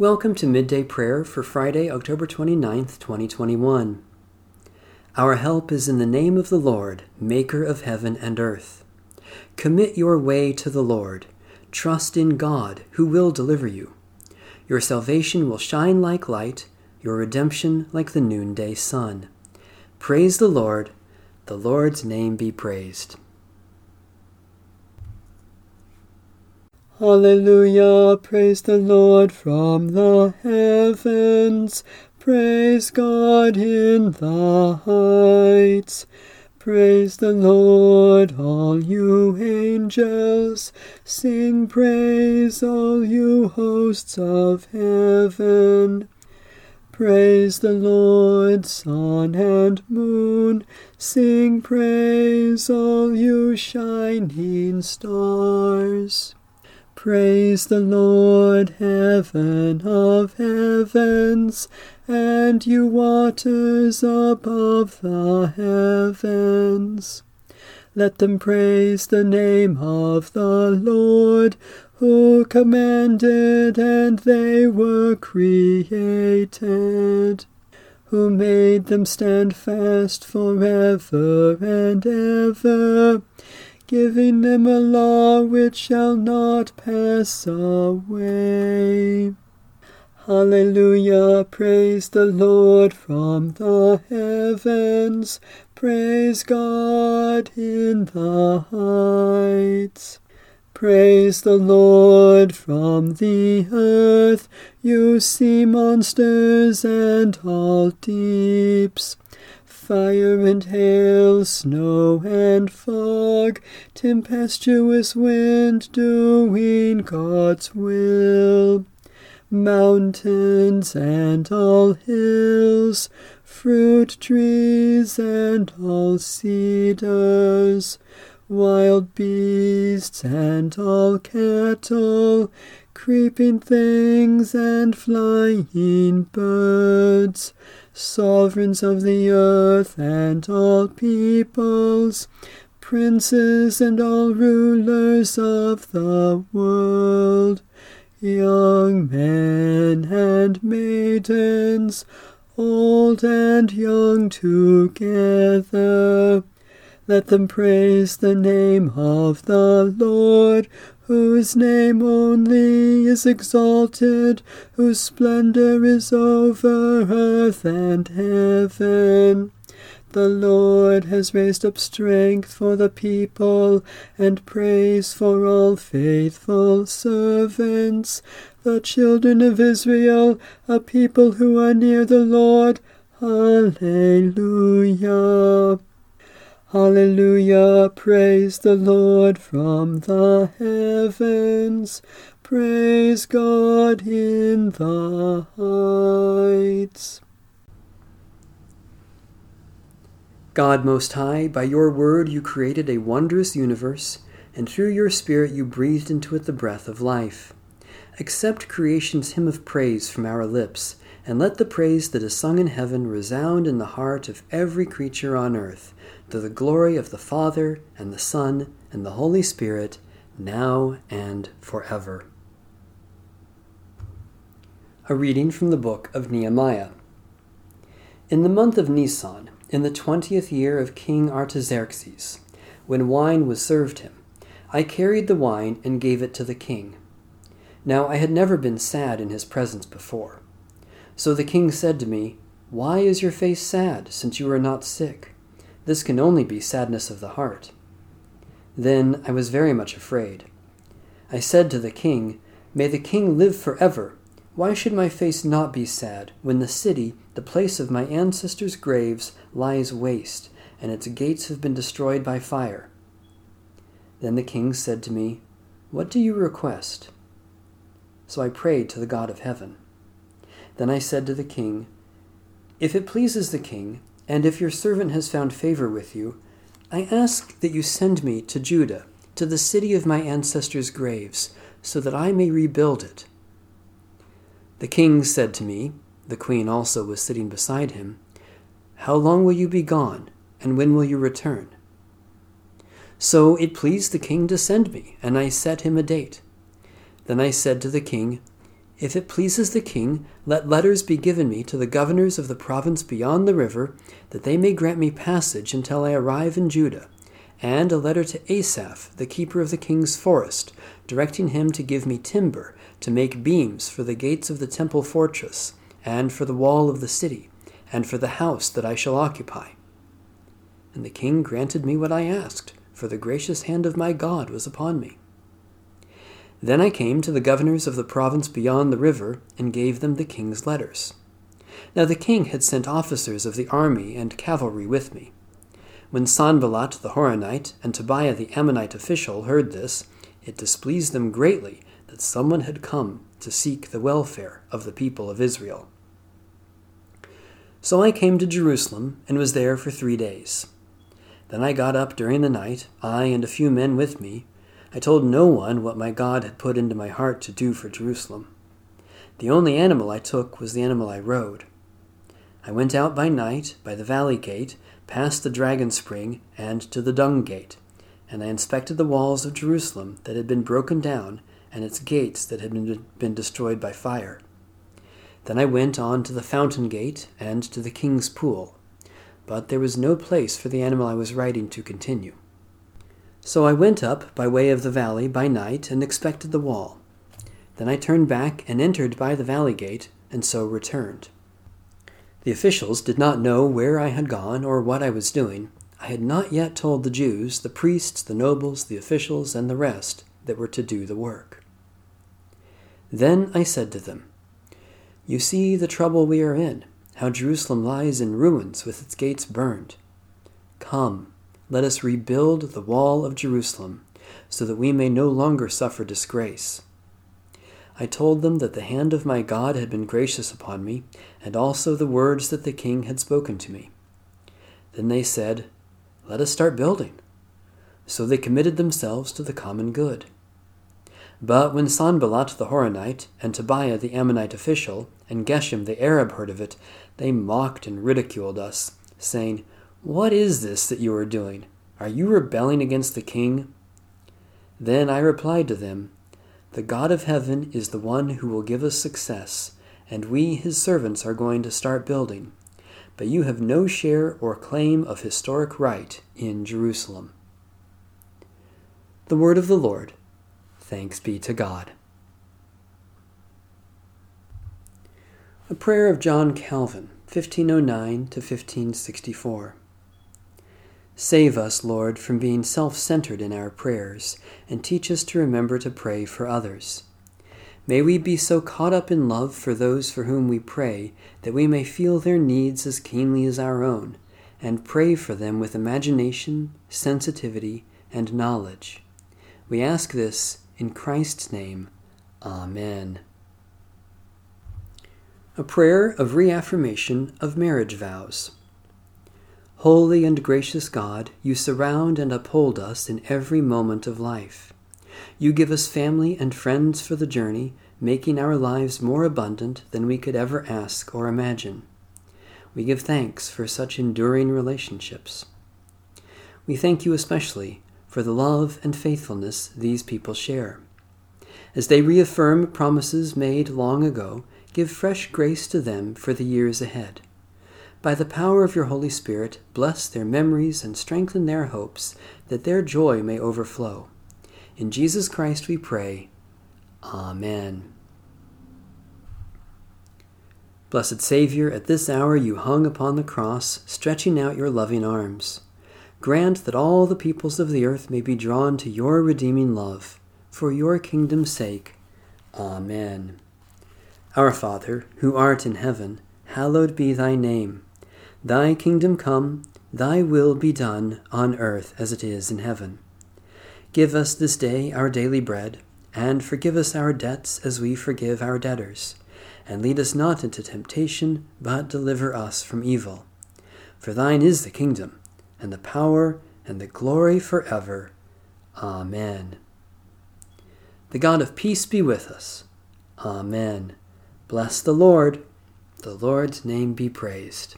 Welcome to Midday Prayer for Friday, October 29th, 2021. Our help is in the name of the Lord, Maker of heaven and earth. Commit your way to the Lord. Trust in God, who will deliver you. Your salvation will shine like light, your redemption like the noonday sun. Praise the Lord. The Lord's name be praised. Hallelujah, praise the Lord from the heavens, praise God in the heights. Praise the Lord, all you angels, sing praise, all you hosts of heaven. Praise the Lord, sun and moon, sing praise, all you shining stars. Praise the Lord, heaven of heavens, and you waters above the heavens. Let them praise the name of the Lord, who commanded and they were created, who made them stand fast forever and ever giving them a law which shall not pass away. Hallelujah, praise the Lord from the heavens, praise God in the heights. Praise the Lord from the earth, you sea monsters and all deeps fire and hail, snow and fog, tempestuous wind doing God's will. Mountains and all hills, fruit trees and all cedars, wild beasts and all cattle, creeping things and flying birds sovereigns of the earth and all peoples, princes and all rulers of the world, young men and maidens, old and young together. Let them praise the name of the Lord, whose name only is exalted, whose splendor is over earth and heaven. The Lord has raised up strength for the people, and praise for all faithful servants, the children of Israel, a people who are near the Lord. Alleluia. Hallelujah, praise the Lord from the heavens, praise God in the heights. God Most High, by your word you created a wondrous universe, and through your Spirit you breathed into it the breath of life. Accept creation's hymn of praise from our lips, and let the praise that is sung in heaven resound in the heart of every creature on earth to the glory of the Father, and the Son, and the Holy Spirit, now and forever. A reading from the book of Nehemiah. In the month of Nisan, in the twentieth year of King Artaxerxes, when wine was served him, I carried the wine and gave it to the king. Now I had never been sad in his presence before. So the king said to me, Why is your face sad, since you are not sick? This can only be sadness of the heart. Then I was very much afraid. I said to the king, May the king live forever. Why should my face not be sad when the city, the place of my ancestors' graves, lies waste, and its gates have been destroyed by fire? Then the king said to me, What do you request? So I prayed to the God of heaven. Then I said to the king, If it pleases the king, and if your servant has found favor with you, I ask that you send me to Judah, to the city of my ancestors' graves, so that I may rebuild it. The king said to me, the queen also was sitting beside him, How long will you be gone, and when will you return? So it pleased the king to send me, and I set him a date. Then I said to the king, If it pleases the king, let letters be given me to the governors of the province beyond the river, that they may grant me passage until I arrive in Judah, and a letter to Asaph, the keeper of the king's forest, directing him to give me timber to make beams for the gates of the temple fortress, and for the wall of the city, and for the house that I shall occupy. And the king granted me what I asked, for the gracious hand of my God was upon me. Then I came to the governors of the province beyond the river, and gave them the king's letters. Now the king had sent officers of the army and cavalry with me. When Sanballat the Horonite and Tobiah the Ammonite official heard this, it displeased them greatly that someone had come to seek the welfare of the people of Israel. So I came to Jerusalem and was there for three days. Then I got up during the night, I and a few men with me, I told no one what my God had put into my heart to do for Jerusalem. The only animal I took was the animal I rode. I went out by night by the valley gate, past the dragon spring, and to the dung gate, and I inspected the walls of Jerusalem that had been broken down, and its gates that had been, been destroyed by fire. Then I went on to the fountain gate and to the king's pool, but there was no place for the animal I was riding to continue. So I went up by way of the valley by night and expected the wall. Then I turned back and entered by the valley gate, and so returned. The officials did not know where I had gone or what I was doing. I had not yet told the Jews, the priests, the nobles, the officials, and the rest that were to do the work. Then I said to them, You see the trouble we are in, how Jerusalem lies in ruins with its gates burned. Come, let us rebuild the wall of Jerusalem, so that we may no longer suffer disgrace. I told them that the hand of my God had been gracious upon me, and also the words that the king had spoken to me. Then they said, Let us start building. So they committed themselves to the common good. But when Sanballat the Horonite, and Tobiah the Ammonite official, and Geshem the Arab heard of it, they mocked and ridiculed us, saying, what is this that you are doing? Are you rebelling against the king? Then I replied to them, The God of heaven is the one who will give us success, and we, his servants, are going to start building. But you have no share or claim of historic right in Jerusalem. The word of the Lord. Thanks be to God. A prayer of John Calvin, 1509 to 1564. Save us, Lord, from being self centered in our prayers, and teach us to remember to pray for others. May we be so caught up in love for those for whom we pray that we may feel their needs as keenly as our own, and pray for them with imagination, sensitivity, and knowledge. We ask this in Christ's name. Amen. A prayer of reaffirmation of marriage vows. Holy and gracious God, you surround and uphold us in every moment of life. You give us family and friends for the journey, making our lives more abundant than we could ever ask or imagine. We give thanks for such enduring relationships. We thank you especially for the love and faithfulness these people share. As they reaffirm promises made long ago, give fresh grace to them for the years ahead. By the power of your Holy Spirit, bless their memories and strengthen their hopes, that their joy may overflow. In Jesus Christ we pray. Amen. Blessed Savior, at this hour you hung upon the cross, stretching out your loving arms. Grant that all the peoples of the earth may be drawn to your redeeming love, for your kingdom's sake. Amen. Our Father, who art in heaven, hallowed be thy name. Thy kingdom come, thy will be done on earth as it is in heaven. Give us this day our daily bread, and forgive us our debts as we forgive our debtors. And lead us not into temptation, but deliver us from evil. For thine is the kingdom, and the power, and the glory forever. Amen. The God of peace be with us. Amen. Bless the Lord. The Lord's name be praised.